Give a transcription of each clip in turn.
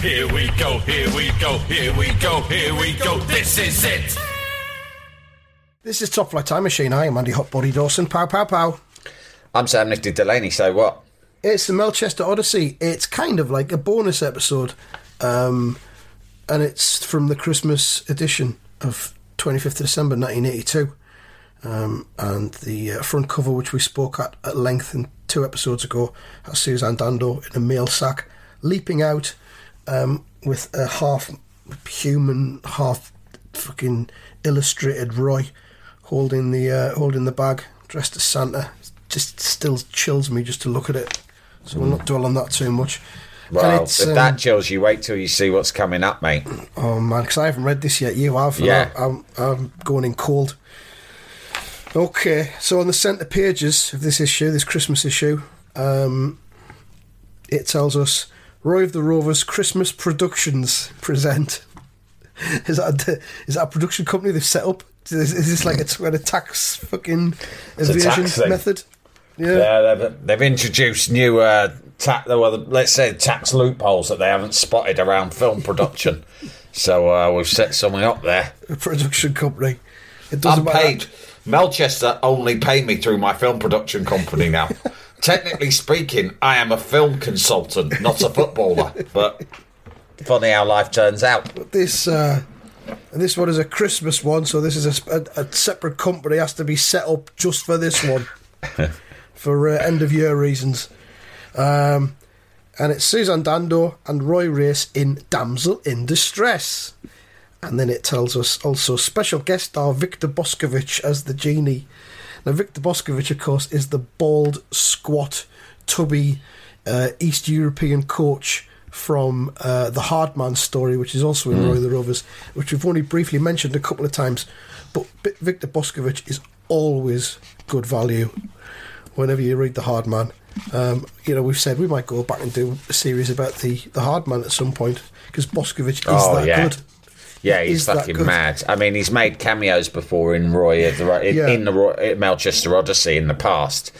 Here we go, here we go, here we go, here we go. This is it. This is Top Flight Time Machine. I am Andy Hotbody Dawson. Pow, pow, pow. I'm Sam Nifty Delaney, so what? It's the Melchester Odyssey. It's kind of like a bonus episode. Um, and it's from the Christmas edition of 25th of December 1982. Um, and the uh, front cover, which we spoke at at length in two episodes ago, has Suzanne Dando in a mail sack leaping out um, with a half human, half fucking illustrated Roy holding the uh, holding the bag, dressed as Santa. Just still chills me just to look at it. So we'll not dwell on that too much. Well, if um, that chills you, wait till you see what's coming up, mate. Oh man, because I haven't read this yet. You have. Yeah. I'm, I'm going in cold. Okay, so on the centre pages of this issue, this Christmas issue, um, it tells us Roy of the Rovers Christmas Productions present. Is that a, is that a production company they've set up? Is, is this like a, a tax fucking evasion tax method? Yeah. Yeah, they've, they've introduced new, uh, ta- well, let's say tax loopholes that they haven't spotted around film production. so uh, we've set something up there. A production company. It doesn't matter. Unpaid. Melchester only pay me through my film production company now. Technically speaking, I am a film consultant, not a footballer. But funny how life turns out. this uh, this one is a Christmas one, so this is a, a, a separate company has to be set up just for this one for uh, end of year reasons. Um, and it's Susan Dando and Roy Race in Damsel in Distress. And then it tells us also special guest star Victor Boscovich as the genie. Now, Victor Boscovich, of course, is the bald, squat, tubby uh, East European coach from uh, the Hardman story, which is also in Roy the Rovers, which we've only briefly mentioned a couple of times. But B- Victor Boscovich is always good value whenever you read the Hardman. Um, you know, we've said we might go back and do a series about the, the Hardman at some point because Boscovich is Oh, that yeah. good. Yeah, he's fucking mad. I mean, he's made cameos before in Roy of the in, Yeah. in the Roy, Melchester Odyssey in the past,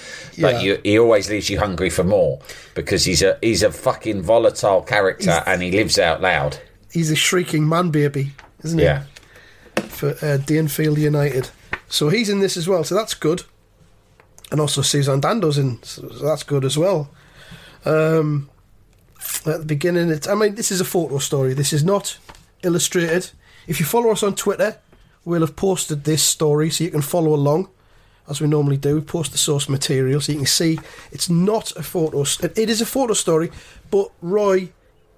but Yeah. you, he always leaves you hungry for more because he's a he's a fucking volatile character and he lives out loud. He's a shrieking man baby, isn't he? Yeah, for uh, Danefield United. So he's in this as well, so that's good. And also Suzanne Dando's in, so that's good as well. Um, at the beginning, it's, I mean, this is a photo story. This is not illustrated. If you follow us on Twitter, we'll have posted this story so you can follow along, as we normally do. We post the source material so you can see it's not a photo. It is a photo story, but Roy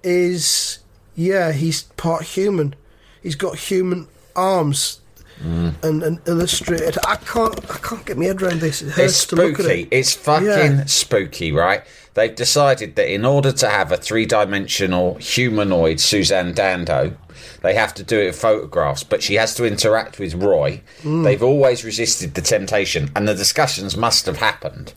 is, yeah, he's part human. He's got human arms. Mm. And, and illustrated. I can't. I can't get my head around this. It it's to look at spooky. it. It's fucking Yeah. spooky, right? They've decided that in order to have a three-dimensional humanoid Suzanne Dando, they have to do it with photographs. But she has to interact with Roy. Mm. They've always resisted the temptation, and the discussions must have happened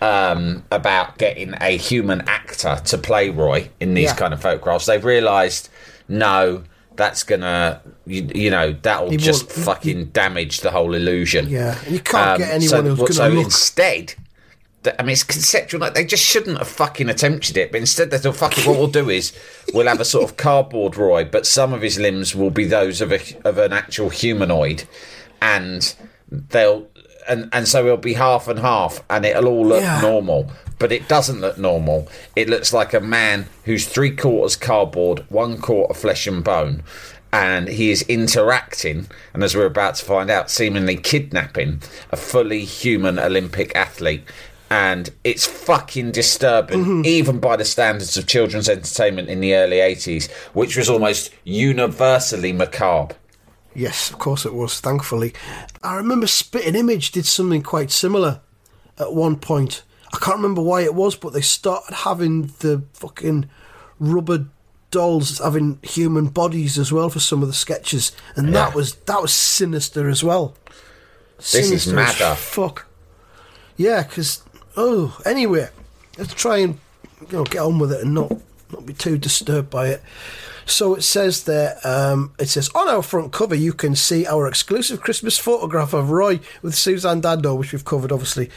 um, about getting a human actor to play Roy in these Yeah. kind of photographs. They've realised no. That's gonna, you, you know, that'll He just fucking damage the whole illusion. Yeah, and you can't get anyone so, who's going so look. So instead, I mean, it's conceptual. Like, they just shouldn't have fucking attempted it, but instead they thought, "Fuck it." What we'll do is we'll have a sort of cardboard Roy, but some of his limbs will be those of a of an actual humanoid, and they'll and and so it'll be half and half, and it'll all look Yeah. normal. but it doesn't look normal. It looks like a man who's three quarters cardboard, one quarter flesh and bone, and he is interacting, and as we're about to find out, seemingly kidnapping a fully human Olympic athlete. And it's fucking disturbing, mm-hmm. even by the standards of children's entertainment in the early 80s, which was almost universally macabre. Yes, of course it was, thankfully. I remember Spitting Image did something quite similar at one point. I can't remember why it was, but they started having the fucking rubber dolls having human bodies as well for some of the sketches, and that was that was sinister as well. This is Sinister madder. Fuck. Yeah, because oh, anyway, let's try and you know get on with it and not not be too disturbed by it. So it says there, um, it says on our front cover you can see our exclusive Christmas photograph of Roy with Suzanne Dando, which we've covered obviously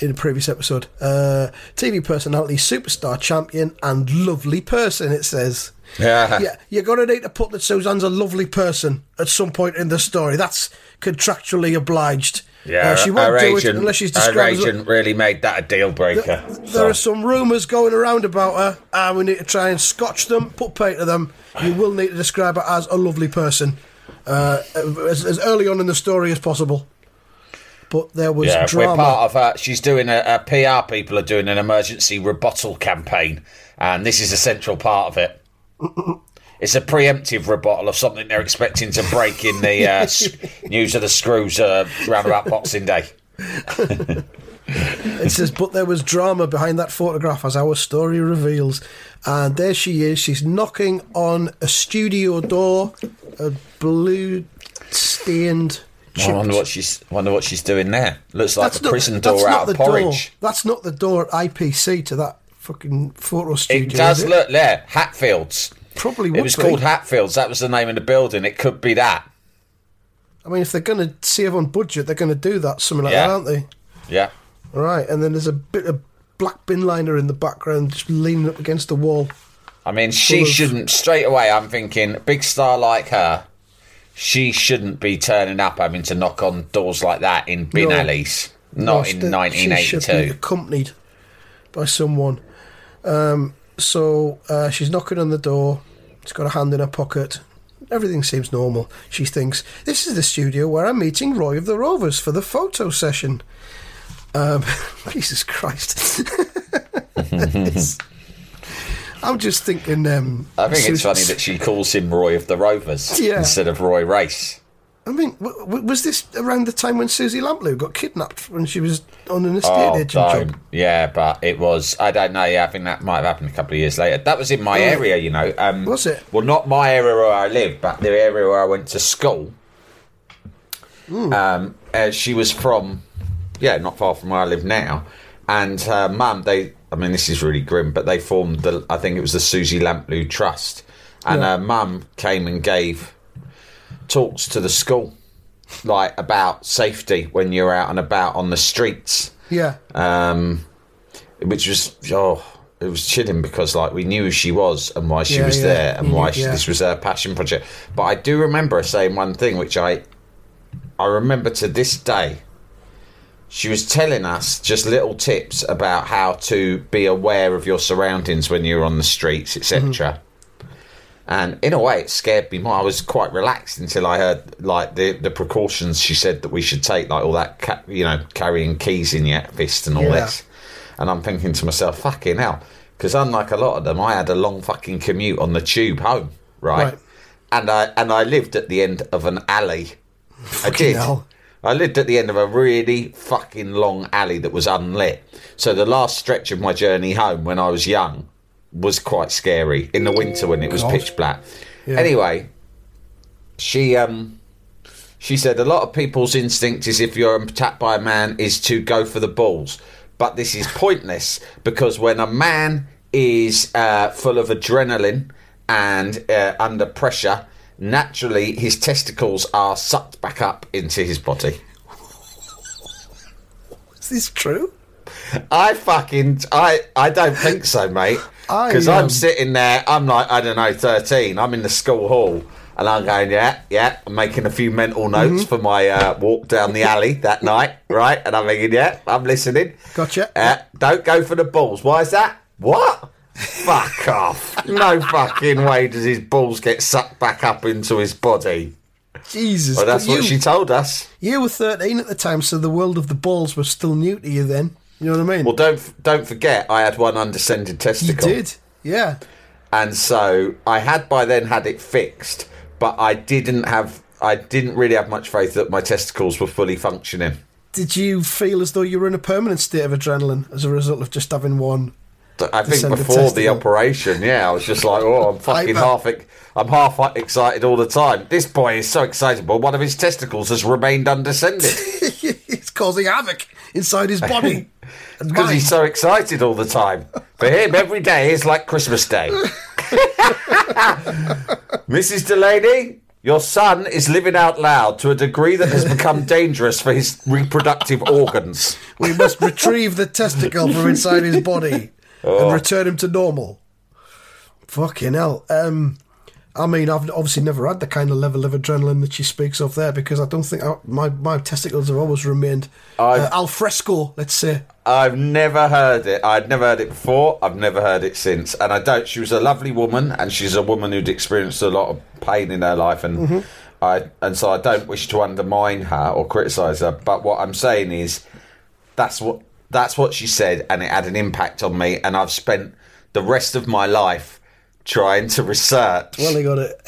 in a previous episode. Uh, TV personality, superstar champion, and lovely person. It says. Yeah. yeah, you're gonna need to put that Suzanne's a lovely person at some point in the story. That's contractually obliged. Yeah, Uh, she won't her do agent, it unless she's her described a- agent really made that a deal breaker. there are some rumours going around about her, and we need to try and scotch them, put pay to them. You will need to describe her as a lovely person uh, as, as early on in the story as possible. But there was yeah, drama. we're part of her. She's doing a, a PR. People are doing an emergency rebuttal campaign, and this is a central part of it. It's a preemptive rebuttal of something they're expecting to break in the uh, news of the screws uh, round about Boxing Day. It says, but there was drama behind that photograph, as our story reveals. And there she is. She's knocking on a studio door, a blue stained. I wonder what she's wonder what she's doing there. Looks like a not- prison door out the of porridge. Door. That's not the door at IPC to that fucking photo studio. It does is look there. Hatfields. Probably It was be. called Hatfields. That was the name of the building. It could be that. I mean, if they're going to save on budget, they're going to do that, something like Yeah. that, aren't they? Yeah. Right, and then there's a bit of black bin liner in the background, just leaning up against the wall. I mean, she of- shouldn't. Straight away, I'm thinking, big star like her, she shouldn't be turning up having to knock on doors like that in bin No. alleys. Not No, in she- She should be 1982. accompanied by someone. Um, so uh, she's knocking on the door. She's got a hand in her pocket. Everything seems normal. She thinks, This is the studio where I'm meeting Roy of the Rovers for the photo session. Um, Jesus Christ. I'm just thinking. Um, I think it's funny that she calls him Roy of the Rovers Yeah. instead of Roy Race. I mean, w- w- was this around the time when Suzy Lamplugh got kidnapped when she was on an estate Oh, agent job? Yeah, but it was. I don't know. Yeah, I think that might have happened a couple of years later. That was in my area, you know. Um, Was it? Well, not my area where I live, but the area where I went to school. Hmm. Um, uh, she was from, yeah, not far from where I live now, and her mum. They, I mean, this is really grim, but they formed the. I think it was the Suzy Lamplugh Trust, and Yeah. her mum came and gave talks to the school, like about safety when you're out and about on the streets Yeah. um, which was oh, it was chilling because like we knew who she was and why she Yeah, was yeah. there and why knew- she, yeah. this was her passion project. But I do remember her saying one thing, which I I remember to this day. She was telling us just little tips about how to be aware of your surroundings when you're on the streets, etc. Mm-hmm. And in a way, it scared me more. I was quite relaxed until I heard like the the precautions she said that we should take, like all that, ca- you know, carrying keys in your fist and all Yeah. this. And I'm thinking to myself, fucking hell, because unlike a lot of them, I had a long fucking commute on the tube home, right? Right. And I and I lived at the end of an alley. I did. hell. I lived at the end of a really fucking long alley that was unlit. So the last stretch of my journey home when I was young was quite scary in the winter when it was God. pitch black. Yeah. Anyway, she um she said a lot of people's instinct is if you're attacked by a man is to go for the balls, but this is pointless because when a man is uh, full of adrenaline and uh, under pressure, naturally his testicles are sucked back up into his body. Is this true? I fucking I I don't think so, mate. Because um, I'm sitting there, I'm like, I don't know, 13. I'm in the school hall. And I'm going, yeah, yeah. I'm making a few mental Mm-hmm. notes for my uh, walk down the alley that night, right? And I'm thinking, yeah, I'm listening. Gotcha. Uh, don't go for the balls. Why is that? What? Fuck off. No fucking way does his balls get sucked back up into his body. Jesus. Well, that's but what you, she told us. You were 13 at the time, so the world of the balls was still new to you then. You know what I mean? Well, don't don't forget, I had one undescended testicle. you did. Yeah. and so I had by then had it fixed, but I didn't have. I didn't really have much faith that my testicles were fully functioning. Did you feel as though you were in a permanent state of adrenaline as a result of just having one? I think before the operation, yeah, I was just like, oh, I'm fucking half. I'm half excited all the time. This boy is so excitable. one of his testicles has remained undescended causing havoc inside his body. because he's so excited all the time. For him, every day is like Christmas Day. Mrs. Delaney, your son is living out loud to a degree that has become dangerous for his reproductive organs. We must retrieve the testicle from inside his body Oh. and return him to normal. Fucking hell. Um, I mean, I've obviously never had the kind of level of adrenaline that she speaks of there because I don't think I, my my testicles have always remained uh, al fresco. Let's say. I've never heard it. I'd never heard it before. I've never heard it since. And I don't. She was a lovely woman, and she's a woman who'd experienced a lot of pain in her life, and I and so I don't wish to undermine her or criticise her. But what I'm saying is, that's what that's what she said, and it had an impact on me. And I've spent the rest of my life trying to research Well, he got it.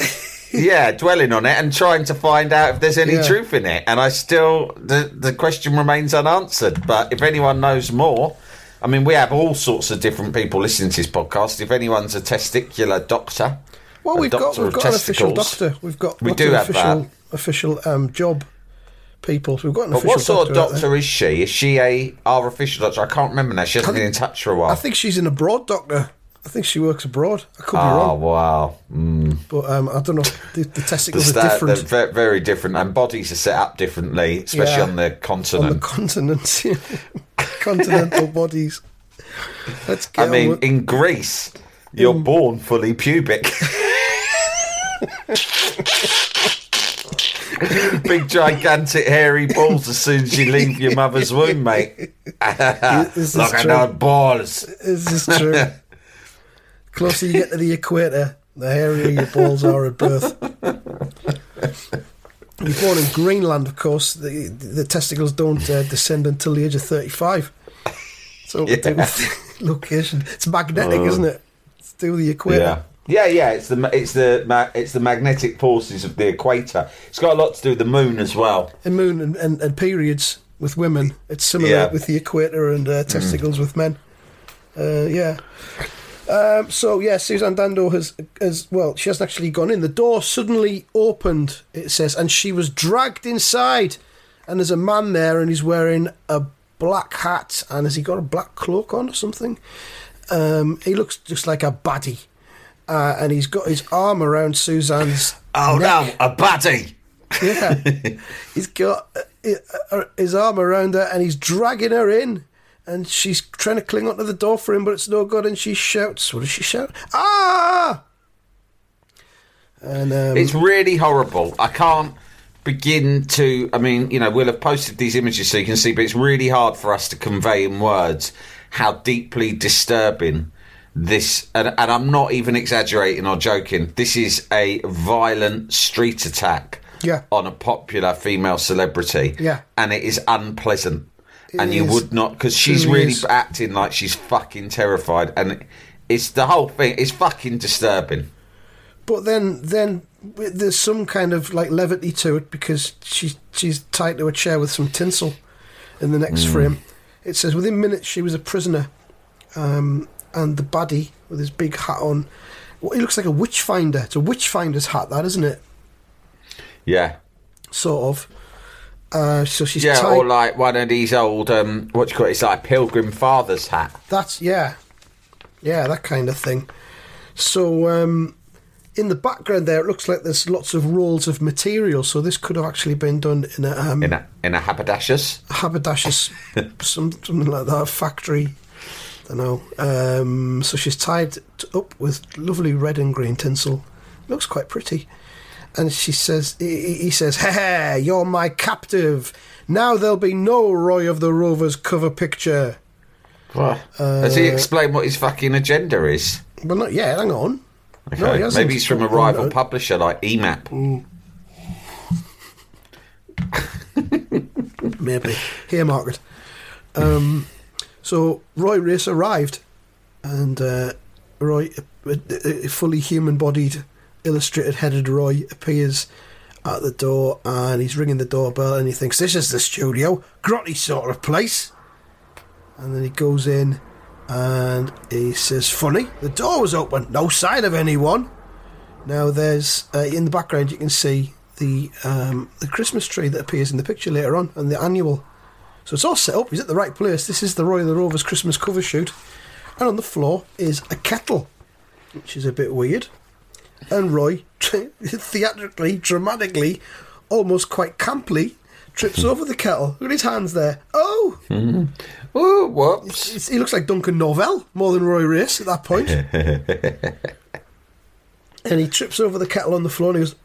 yeah, dwelling on it and trying to find out if there's any Yeah. truth in it. And I still, the, the question remains unanswered. But if anyone knows more, I mean, we have all sorts of different people listening to this podcast. If anyone's a testicular doctor, Well, we've got we've got an official doctor. We've got We do have official that. official um, job people. We've got an But official what sort of doctor doctor is she? Is she a our official doctor? I can't remember now. She hasn't I been in touch for a while. I think she's an abroad doctor. I think she works abroad. I could be wrong. Oh wow! Mm. but um, I don't know. The, the The testicles sta- are they're different very different, and bodies are set up differently, especially Yeah. on the continent. on the continent. Continental bodies. Let's get I mean, with- in Greece, you're Mm. born fully pubic. Big gigantic hairy balls as soon as you leave your mother's womb, mate. Look at those balls. This is true. Closer you get to the equator, the hairier your balls are at birth. You're born in Greenland, of course. The, the testicles don't uh, descend until the age of 35. So Yeah. to do with location, it's magnetic, isn't it? It's to the equator. Yeah. Yeah, yeah, it's the it's the it's the magnetic forces of the equator. It's got a lot to do with the moon as well. And moon and, and, and periods with women, it's similar Yeah. with the equator and uh, testicles with men. Uh, yeah. Um, so yeah, Suzanne Dando has has well, she hasn't actually gone in. The door suddenly opened. It says, and she was dragged inside. And there's a man there, and he's wearing a black hat, and has he got a black cloak on or something? Um, he looks just like a baddie, uh, and he's got his arm around Suzanne's. Oh neck. no, a baddie! Yeah, he's got uh, uh, his arm around her and he's dragging her in, and she's trying to cling onto the door for him, but it's no good. And she shouts, "What does she shout? Ah!" And um, It's really horrible. I can't begin to. I mean, you know, we'll have posted these images so you can see, but it's really hard for us to convey in words how deeply disturbing this. And, and I'm not even exaggerating or joking. This is a violent street attack Yeah. on a popular female celebrity. Yeah. and it is unpleasant. And you would not because she's really is. acting like she's fucking terrified, and it's the whole thing. It's fucking disturbing. But then, then there's some kind of like levity to it because she she's tied to a chair with some tinsel. In the next frame, it says within minutes she was a prisoner, um, and the baddie with his big hat on. Well, he looks like a witch finder. It's a witch finder's hat, that isn't it? Yeah. Sort of. Uh, so she's Yeah, tied. or like one of these old um, what you call it? It's like a pilgrim father's hat. That's yeah, yeah, that kind of thing. So um, in the background there, it looks like there's lots of rolls of material. So this could have actually been done in a um, in a in a haberdasher's. haberdasher's, some, something like that, a factory. I don't know. Um, so she's tied up with lovely red and green tinsel. Looks quite pretty. And she says, he, says, hey, you're my captive. Now there'll be no Roy of the Rovers cover picture. What? Has he explained what his fucking agenda is? Well, not yet. Hang on. Okay. No, he. Maybe he's from a rival publisher like EMAP. Maybe. Here, Margaret. Um, so Roy Race arrived, and uh, Roy, a, a- a fully human-bodied, illustrated-headed Roy appears at the door, and he's ringing the doorbell, and he thinks this is the studio, grotty sort of place. And then he goes in, and he says, "Funny, the door was open, no sign of anyone." Now, there's uh, in the background you can see the um, the Christmas tree that appears in the picture later on, and the annual. So it's all set up. He's at the right place. This is the Roy the Rovers Christmas cover shoot, and on the floor is a kettle, which is a bit weird. And Roy, theatrically, dramatically, almost quite camply, trips hmm. over the kettle. Look at his hands there. Oh, Oh, whoops. he looks like Duncan Norvelle more than Roy Race at that point. and he trips over the kettle on the floor and he goes,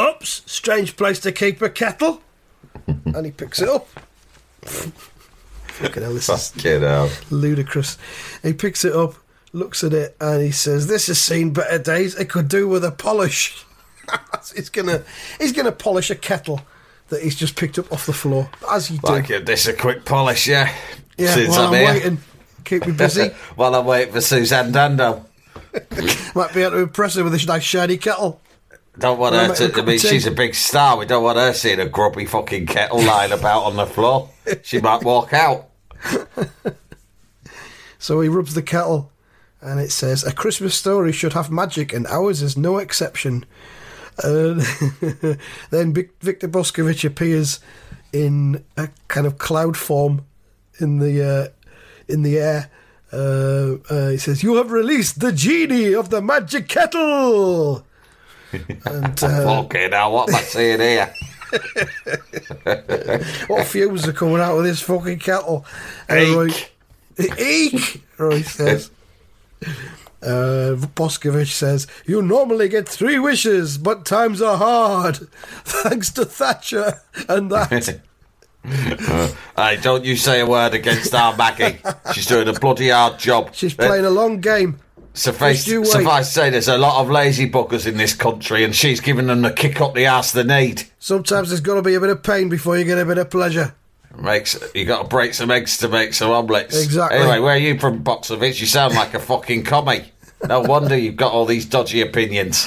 Oops, strange place to keep a kettle. and he picks it up. Fucking hell, this is Fucking hell. ludicrous. He picks it up, looks at it, and he says, This has seen better days. It could do with a polish. he's gonna he's gonna polish a kettle that he's just picked up off the floor. As you do. Like give this a quick polish, yeah. yeah, Since while I'm I'm here. waiting. Keep me busy. While I'm waiting for Suzanne Dando. Might be able to impress her with this nice shiny kettle. Don't want her to. I mean, she's a big star. We don't want her seeing a grubby fucking kettle lying about on the floor. She might walk out. So he rubs the kettle, and it says, "A Christmas story should have magic, and ours is no exception." And then Victor Boscovich appears in a kind of cloud form in the uh, in the air. Uh, uh, he says, "You have released the genie of the magic kettle." and uh, Fucking hell, what am I seeing here? what fumes are coming out of this fucking kettle? Roy, Eek. Eek! Roy says. Uh, Boscovich says, You normally get three wishes, but times are hard. Thanks to Thatcher and that. Hey, don't you say a word against our Maggie. She's doing a bloody hard job. She's playing a long game. Suffice, Just you wait. suffice to say, there's a lot of lazy buggers in this country, and she's giving them the kick up the arse they need. Sometimes there's got to be a bit of pain before you get a bit of pleasure. Makes you got to break some eggs to make some omelets. Exactly. Anyway, where are you from, Boxovich? You sound like a fucking commie. No wonder you've got all these dodgy opinions.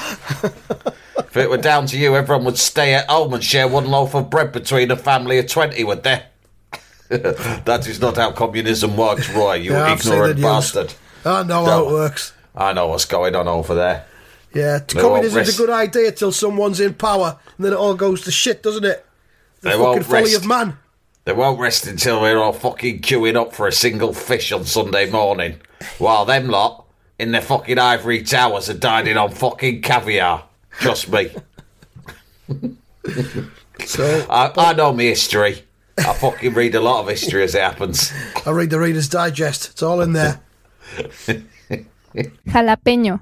if it were down to you, everyone would stay at home and share one loaf of bread between a family of twenty, would they? that is not how communism works, Roy. You Yeah, I've seen the ignorant bastard. I know how it works. I know what's going on over there. Yeah, They communism's a good idea till someone's in power, and then it all goes to shit, doesn't it? The They fucking folly of man. They won't rest until we're all fucking queuing up for a single fish on Sunday morning, while them lot in their fucking ivory towers are dining on fucking caviar. Trust me. So I, I know my history. I fucking read a lot of history as it happens. I read the Reader's Digest. It's all in there. Jalapeño.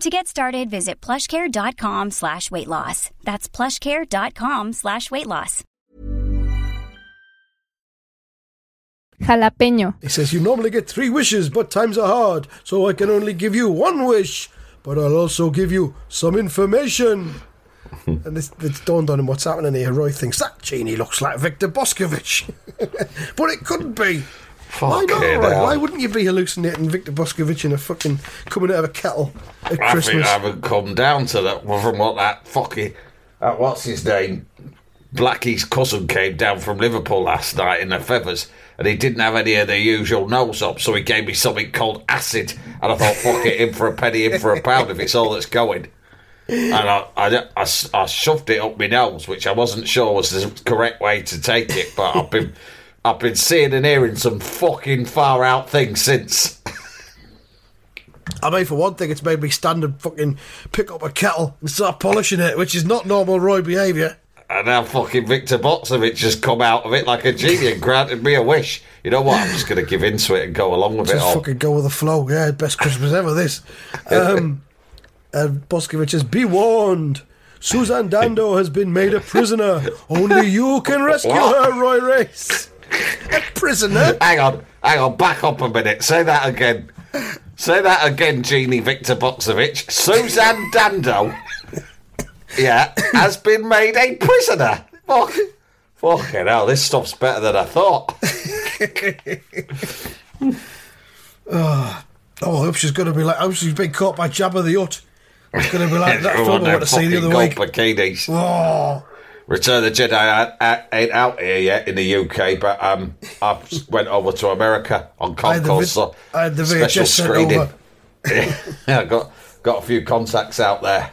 To get started, visit plushcare.com slash weight loss. That's plushcare.com slash weight loss. Jalapeño. He says, You normally get three wishes, but times are hard, so I can only give you one wish, but I'll also give you some information. and it's, it's dawned on him what's happening here. Roy thinks that genie looks like Victor Boskovich. but it couldn't be. Why not, Why wouldn't you be hallucinating Victor Boskovich in a fucking coming out of a kettle at I think I haven't come down to that from what that fucking uh, what's his name? Blackie's cousin came down from Liverpool last night in the feathers and he didn't have any of the usual nose up so he gave me something called acid and I thought fuck it in for a penny in for a pound if it's all that's going. And I, I, I, I shoved it up my nose which I wasn't sure was the correct way to take it but I've been I've been seeing and hearing some fucking far out things since I mean, for one thing, it's made me stand and fucking pick up a kettle and start polishing it, which is not normal Roy behaviour. And now fucking Victor Boxovich just come out of it like a genie and granted me a wish. You know what? I'm just going to give in to it and go along with it Just all. fucking go with the flow. Yeah, best Christmas ever, this. Um, and Boskovich says, Be warned. Susan Dando has been made a prisoner. Only you can rescue What? her, Roy Race. A prisoner? Hang on, hang on, back up a minute. Say that again. Say that again, Genie Victor Boxovich. Suzanne Dando, yeah, has been made a prisoner. Fuck. Fucking hell, this stuff's better than I thought. Oh, I hope she's going to be like, I hope she's been caught by Jabba the Hutt. It's going to be like that film I went to see the other week. bikinis. Oh, Return of the Jedi ain't- out here yet in the UK, but um, I went over to America on I the vi- I the special screening. yeah, I got got a few contacts out there.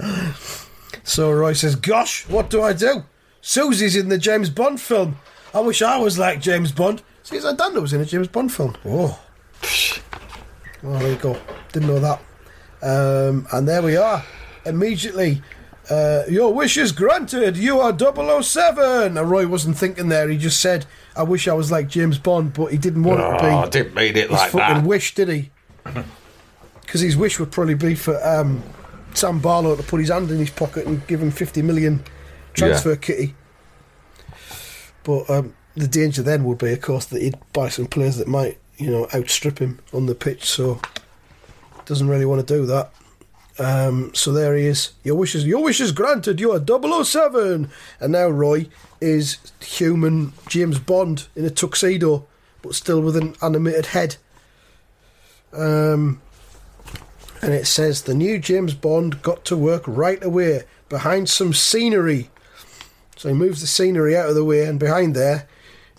So Roy says, Gosh, what do I do? Susie's in the James Bond film. I wish I was like James Bond. Susan Dando was in a James Bond film. Oh. Well, there you go. Didn't know that. Um, and there we are. Immediately, uh, your wish is granted. You are 007. And Roy wasn't thinking there. He just said, I wish I was like James Bond, but he didn't want it to be. Oh, I didn't mean it his like fucking that. wish, did he? Because his wish would probably be for um, Sam Barlow to put his hand in his pocket and give him 50 million transfer Yeah. kitty. But um, the danger then would be, of course, that he'd buy some players that might, you know, outstrip him on the pitch. So doesn't really want to do that. Um, so there he is. Your wish is your wish is granted. You are 007. And now Roy is human James Bond in a tuxedo, but still with an animated head. Um, and it says the new James Bond got to work right away behind some scenery. So he moves the scenery out of the way, and behind there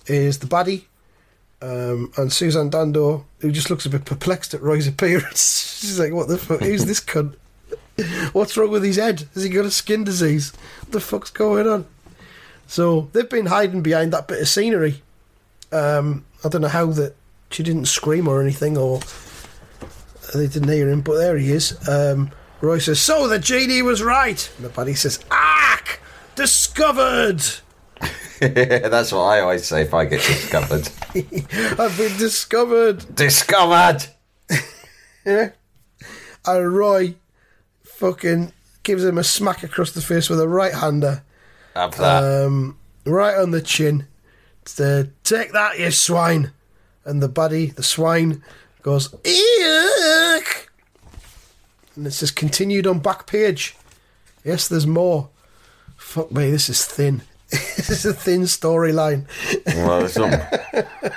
is the baddie um, and Suzanne Dando, who just looks a bit perplexed at Roy's appearance. She's like, "What the fuck? Who's this cunt? What's wrong with his head? Has he got a skin disease? What the fuck's going on?" So they've been hiding behind that bit of scenery. Um, I don't know how that she didn't scream or anything, or they didn't hear him, but there he is. Um, Roy says, "So the genie was right," and the buddy says, "Ark, discovered." That's what I always say if I get discovered. I've been discovered. discovered. Yeah. And Roy fucking gives him a smack across the face with a right hander, Have that. um, right on the chin. To take that, you swine. And the buddy, the swine, goes, Eek! And it says continued on back page. Yes, there's more. Fuck me, this is thin. this is a thin storyline. well, it's.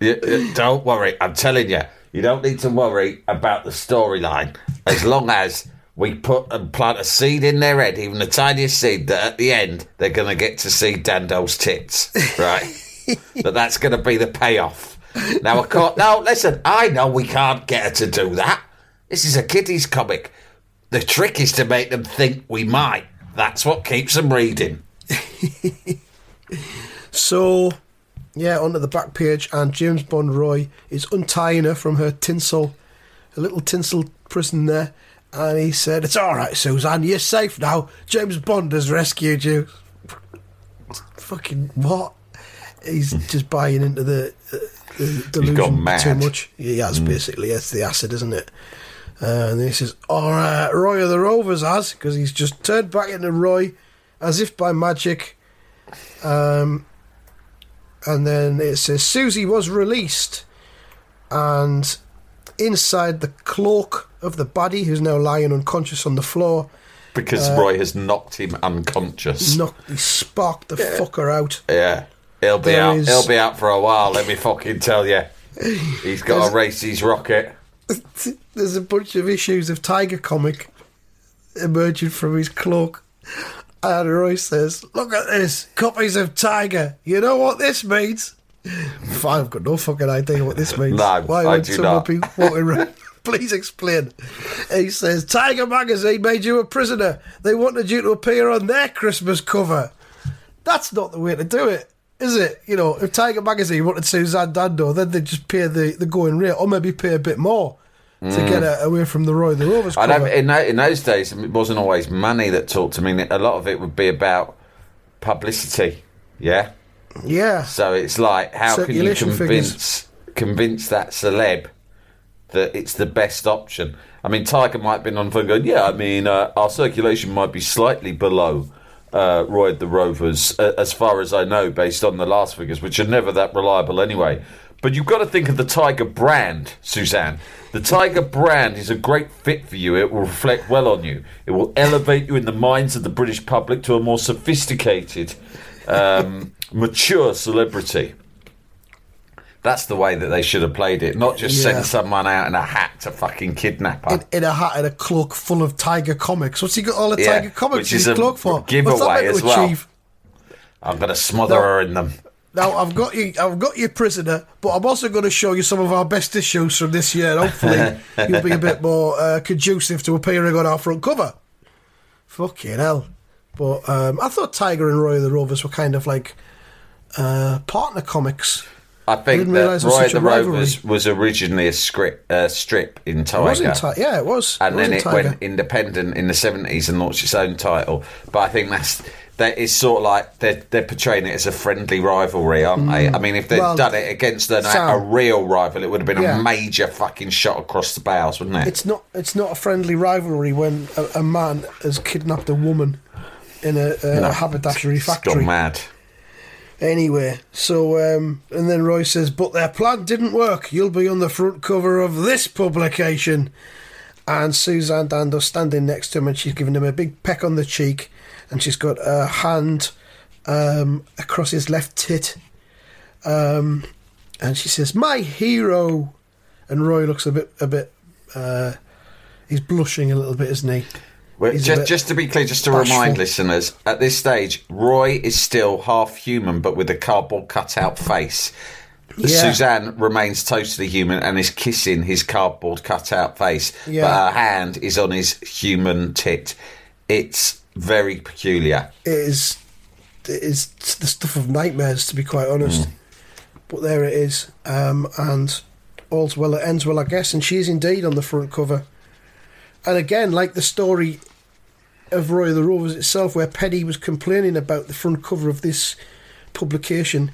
You- you- don't worry. I'm telling you, you don't need to worry about the storyline as long as we put and plant a seed in their head, even the tiniest seed, that at the end they're going to get to see Dando's tits, right? that that's going to be the payoff. Now, of course, no, listen, I know we can't get her to do that. This is a kiddies comic. The trick is to make them think we might. That's what keeps them reading. So, yeah, onto the back page, and James Bond Roy is untying her from her tinsel, a little tinsel prison there, and he said, "It's all right, Suzanne. You're safe now. James Bond has rescued you." Fucking what? He's just buying into the, uh, the delusion too much. He has basically. It's the acid, isn't it? Uh, and he says, "All right, Roy of the Rovers has," because he's just turned back into Roy, as if by magic. Um, and then it says Susie was released, and inside the cloak of the baddie, who's now lying unconscious on the floor, Because Uh, Roy has knocked him unconscious. knocked, he sparked the fucker out. Yeah. He'll be There out. is- He'll be out for a while. Let me fucking tell you. He's got to There's- race his rocket. There's a bunch of issues of Tiger comic emerging from his cloak. And Roy says, Look at this, copies of Tiger. You know what this means? I've got no fucking idea what this means. No, Why I would do someone not. be walking around? Please explain. He says, Tiger magazine made you a prisoner. They wanted you to appear on their Christmas cover. That's not the way to do it, is it? You know, if Tiger magazine wanted Suzanne Dando, then they'd just pay the, the going rate, or maybe pay a bit more to mm. get her away from the Roy the Rovers I cover. know in, in those days it wasn't always money that talked to me. A lot of it would be about publicity. Yeah. yeah. So it's like, how can you convince convince that celeb that it's the best option? I mean, Tiger might have been on the phone going, yeah, I mean, uh, our circulation might be slightly below uh, Roy the Rovers, uh, as far as I know, based on the last figures, which are never that reliable anyway. But you've got to think of the Tiger brand, Suzanne. The Tiger brand is a great fit for you. It will reflect well on you. It will elevate you in the minds of the British public to a more sophisticated, um, mature celebrity. That's the way that they should have played it, not just Yeah. send someone out in a hat to fucking kidnap her. In, in a hat and a cloak full of Tiger comics. What's he got all the Yeah, Tiger comics in his a cloak for? Giveaway as well. achieve? I'm going to smother No. her in them. Now I've got you. I've got you prisoner, but I'm also going to show you some of our best issues from this year. Hopefully, you'll be a bit more uh, conducive to appearing on our front cover. Fucking hell! But um, I thought Tiger and Roy of the Rovers were kind of like uh, partner comics. I think didn't that Roy the. Rovers was originally a script, uh, strip in It Tiger. Ti- yeah, it was. and then wasn't it Tiger. went independent in the 70s and launched its own title. But I think that's that is sort of like they're, they're portraying it as a friendly rivalry, aren't they? I mean, if they'd Mm. Well, done it against an, a real rival, it would have been Yeah. a major fucking shot across the bows, wouldn't it? It's not. It's not a friendly rivalry when a, a man has kidnapped a woman in a, a No, haberdashery it's factory. gone mad. Anyway, so um, and then Roy says, "But their plan didn't work. You'll be on the front cover of this publication." And Suzanne Dando standing next to him, and she's giving him a big peck on the cheek, and she's got a hand um, across his left tit, um, and she says, "My hero." And Roy looks a bit, a bit. Uh, he's blushing a little bit, isn't he? Well, just, bit just to be clear, just to bashful. remind listeners, at this stage, Roy is still half human, but with a cardboard cutout face. Yeah. Suzanne remains totally human and is kissing his cardboard cutout face, Yeah. but her hand is on his human tit. It's very peculiar. it is it is the stuff of nightmares to be quite honest but there it is um, and all's well that ends well I guess and she is indeed on the front cover and again like the story of Roy of the Rovers itself where Penny was complaining about the front cover of this publication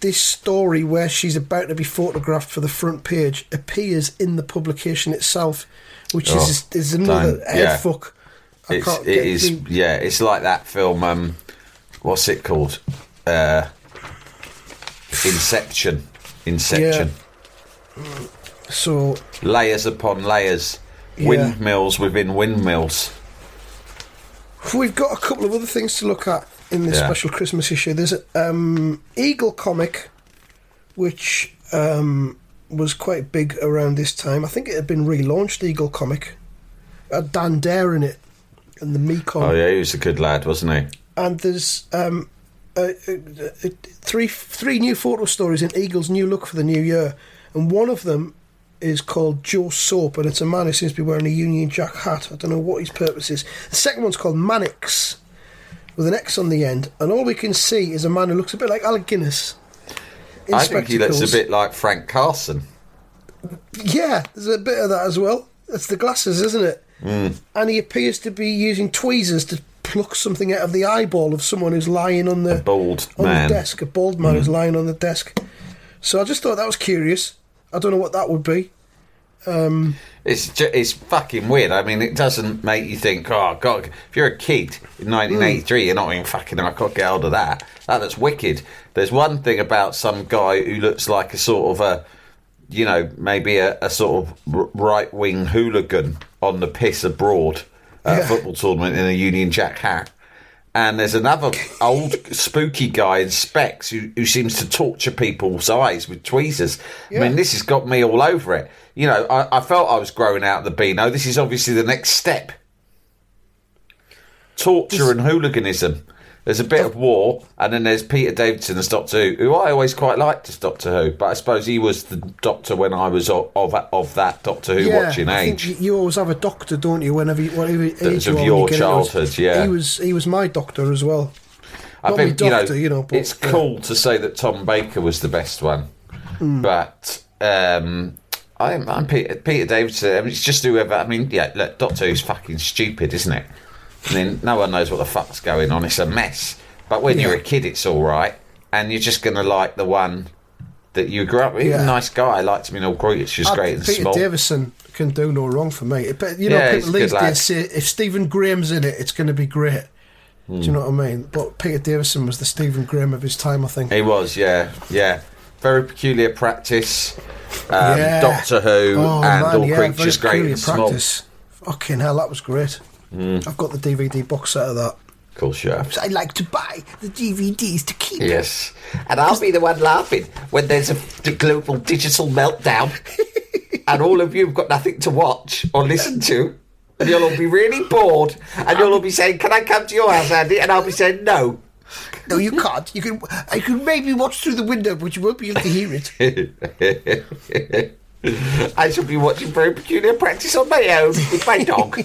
this story where she's about to be photographed for the front page appears in the publication itself which Oh, is is another head yeah. fuck I It's, it is, the- yeah, it's like that film, um, what's it called? Uh, Inception. Inception. so Layers upon layers. Yeah. Windmills within windmills. We've got a couple of other things to look at in this Yeah. special Christmas issue. There's a um, Eagle comic, which um, was quite big around this time. I think it had been relaunched. Eagle comic, had Dan Dare in it, and the Mekon. Oh yeah, he was a good lad, wasn't he? And there's um, uh, uh, uh, three three new photo stories in Eagle's new look for the new year, and one of them is called Joe Soap, and it's a man who seems to be wearing a Union Jack hat. I don't know what his purpose is. The second one's called Mannix, with an X on the end, and all we can see is a man who looks a bit like Alec Guinness. in I think he looks a bit like Frank Carson. Yeah, there's a bit of that as well. It's the glasses, isn't it? Mm. And he appears to be using tweezers to pluck something out of the eyeball of someone who's lying on the Bald on man. the desk. A bald man who's lying on the desk. So I just thought that was curious. I don't know what that would be. Um, it's ju- it's fucking weird. I mean, it doesn't make you think, oh god, if you're a kid in 1983, hmm. you're not even fucking. I can't get hold of that. That looks wicked. There's one thing about some guy who looks like a sort of a, you know, maybe a, a sort of right wing hooligan on the piss abroad at a Yeah. football tournament in a Union Jack hat. And there's another old spooky guy in specs who, who seems to torture people's eyes with tweezers. I mean, this has got me all over it. You know, I, I felt I was growing out the Beano. This is obviously the next step. Torture and hooliganism. There's a bit of war, and then there's Peter Davidson as Doctor Who, who I always quite liked as Doctor Who, but I suppose he was the Doctor when I was of of, of that Doctor Who watching I age. think you always have a doctor, don't you? Whenever, you, whatever age of you are, when your you childhood, yeah. He was he was my doctor as well. I Not think me you know, you know, but, it's uh, cool to say that Tom Baker was the best one, Hmm. but um, I'm, I'm Peter, Peter Davidson. I mean, it's just whoever. I mean, yeah, look, Doctor Who's fucking stupid, isn't it? I mean, no one knows what the fuck's going on. It's a mess. But when you're a kid, it's all right, and you're just gonna like the one that you grew up with. Yeah. a nice guy. Liked him in All Great. She was I- great and Peter small. Davison can do no wrong for me. But you know, Yeah, people these days say if Stephen Graham's in it, it's going to be great. Do you know what I mean? But Peter Davison was the Stephen Graham of his time, I think. He was, yeah, yeah. Very peculiar practice. Um, Yeah. Doctor Who Oh, and man, All yeah, Creatures Great and Small. practice. Fucking hell, that was great. Hmm. I've got the DVD box set of that. Cool show. I like to buy the DVDs to keep. Yes. And I'll be the one laughing when there's a global digital meltdown and all of you have got nothing to watch or listen to. And you'll all be really bored. And you'll all be saying, Can I come to your house, Andy? And I'll be saying, No. No, you can't. You can. I can maybe watch through the window, but you won't be able to hear it. I shall be watching very peculiar practice on my own with my dog.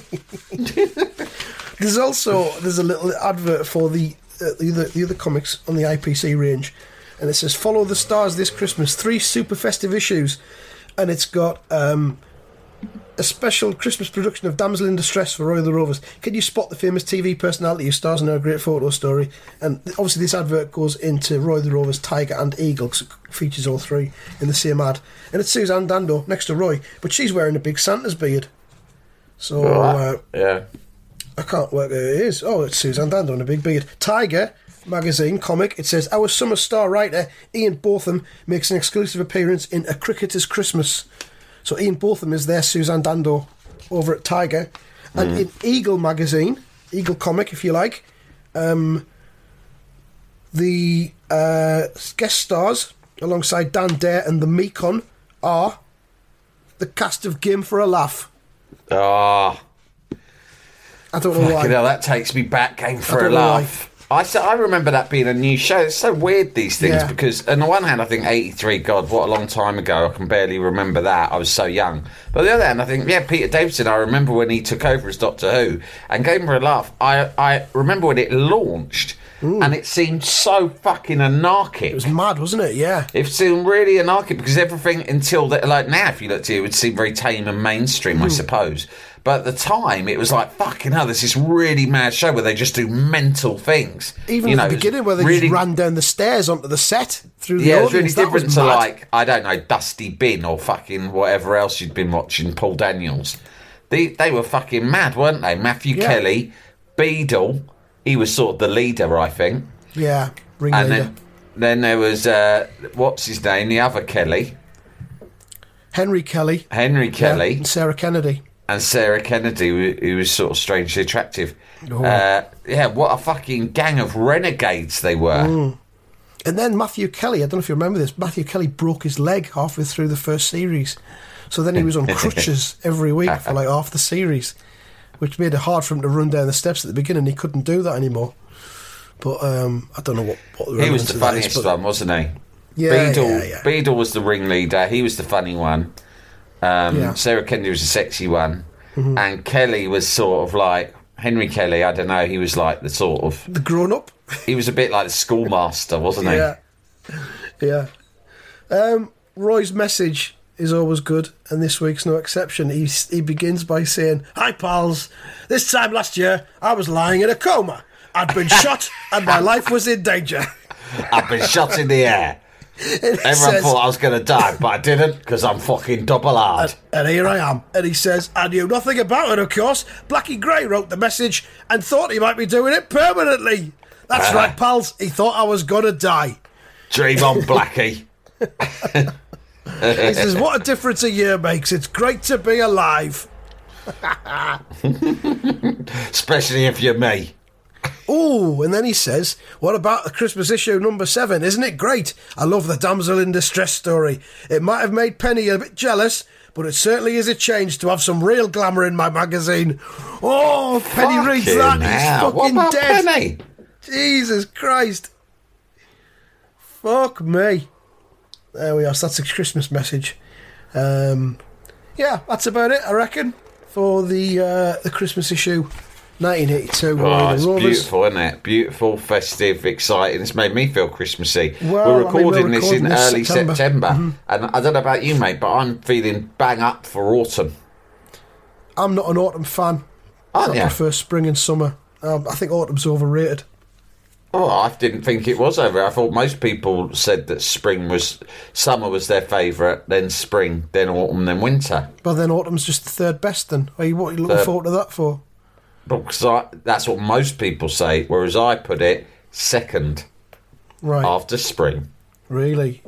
There's also there's a little advert for the uh, the other the other comics on the IPC range, and it says "Follow the Stars this Christmas." Three super festive issues, and it's got um, a special Christmas production of Damsel in Distress for Roy of the Rovers. Can you spot the famous TV personality who stars in our great photo story? And obviously, this advert goes into Roy of the Rovers, Tiger, and Eagle 'cause it features all three in the same ad. And it's Suzanne Dando next to Roy, but she's wearing a big Santa's beard. So. Uh, yeah. I can't work who it is. Oh, it's Suzanne Dando in a big beard. Tiger magazine comic. It says our summer star writer Ian Botham makes an exclusive appearance in A Cricketer's Christmas. So Ian Botham is there, Suzanne Dando over at Tiger, and in Eagle magazine, Eagle comic, if you like, um, the uh, guest stars alongside Dan Dare and the Mekon are the cast of Game for a Laugh. Ah. I don't know why. Fucking hell, that takes me back. Game for a laugh. I, s- I remember that being a new show. It's so weird these things Yeah. because on the one hand I think 83 God what a long time ago I can barely remember that I was so young but on the other hand I think yeah Peter Davidson I remember when he took over as Doctor Who and Game for a Laugh I, I remember when it launched and it seemed so fucking anarchic It was mad, wasn't it? Yeah. it seemed really anarchic because everything until that, like now, if you looked at it, it would seem very tame and mainstream, Hmm. I suppose. But at the time, it was like fucking hell. There's this really mad show where they just do mental things. Even you at know, the beginning, where they really, just ran down the stairs onto the set through the Yeah, it was really different was to mad. like I don't know, Dusty Bin or fucking whatever else you'd been watching, Paul Daniels. They they were fucking mad, weren't they? Matthew Yeah. Kelly, Beadle. He was sort of the leader, I think. yeah, ringleader. And then then there was uh, what's his name, the other Kelly, Henry Kelly, Henry yeah, Kelly. and Sarah Kennedy. And Sarah Kennedy, who, who was sort of strangely attractive. Oh. Uh, yeah, what a fucking gang of renegades they were. Mm. And then Matthew Kelly, I don't know if you remember this, Matthew Kelly broke his leg halfway through the first series. So then he was on crutches every week for like half the series, which made it hard for him to run down the steps at the beginning. He couldn't do that anymore. But um, I don't know what, what the He was the that is, funniest but- one, wasn't he? Yeah, Beadle, yeah, yeah. Beadle was the ringleader. He was the funny one. Um, Yeah. Mm-hmm. Sarah Kennedy was a sexy one, and Kelly was sort of like Henry Kelly, I don't know. He was like the sort of. The grown up. He was a bit like the schoolmaster, wasn't he? Yeah. Yeah. Um, Roy's message is always good, and this week's no exception. He, he begins by saying, Hi, pals. This time last year, I was lying in a coma. I'd been shot, and my life was in danger. I've been shot in the air. And Everyone says- thought I was going to die, but I didn't because I'm fucking double hard. And here I am. And he says, I knew nothing about it, of course. Blackie Gray wrote the message and thought he might be doing it permanently. That's Ah. right, pals. He thought I was going to die. Dream on, Blackie. He says, What a difference a year makes. It's great to be alive. Especially if you're me. Ooh, and then he says, What about the Christmas issue number seven? Isn't it great? I love the damsel in distress story. It might have made Penny a bit jealous, but it certainly is a change to have some real glamour in my magazine. Oh, Penny reads Fucking that. hell. He's What fucking about dead. Penny? Jesus Christ. Fuck me. There we are. So that's a Christmas message. Um, yeah, that's about it, I reckon, for the uh, the Christmas issue 1982. Oh, it's Rovers. beautiful, isn't it? Beautiful, festive, exciting. It's made me feel Christmassy. Well, we're I mean, we're recording this in this early September. September, Mm-hmm. and I don't know about you, mate, but I'm feeling bang up for autumn. I'm not an autumn fan. Aren't I you? prefer spring and summer. Um, I think autumn's overrated. Oh, I didn't think it was over. I thought most people said that spring was summer was their favourite, then spring, then autumn, then winter. But then autumn's just the third best. Then, are you, what are you looking Third. forward to that for? Because I, that's what most people say, whereas I put it second Right, after spring. really.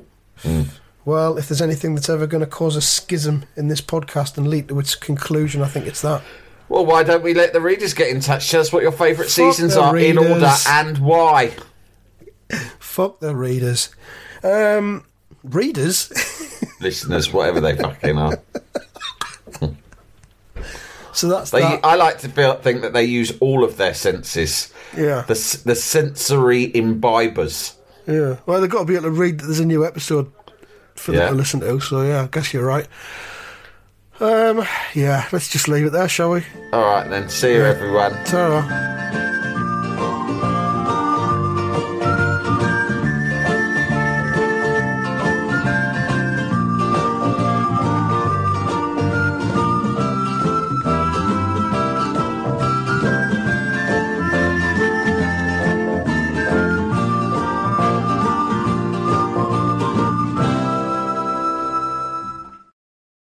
Well, if there's anything that's ever going to cause a schism in this podcast and lead to its conclusion, I think it's that. Well, why don't we let the readers get in touch? Tell us what your favourite seasons are in order and why. Fuck the readers. Um, readers? Listeners, whatever they fucking are. So that's They, that. I like to feel, think that they use all of their senses. Yeah. The, the sensory imbibers. Yeah. Well, they've got to be able to read that there's a new episode for Yeah. them to listen to. So yeah, I guess you're right. Um, yeah. Let's just leave it there, shall we? All right, then. See you, everyone. Ta-ra.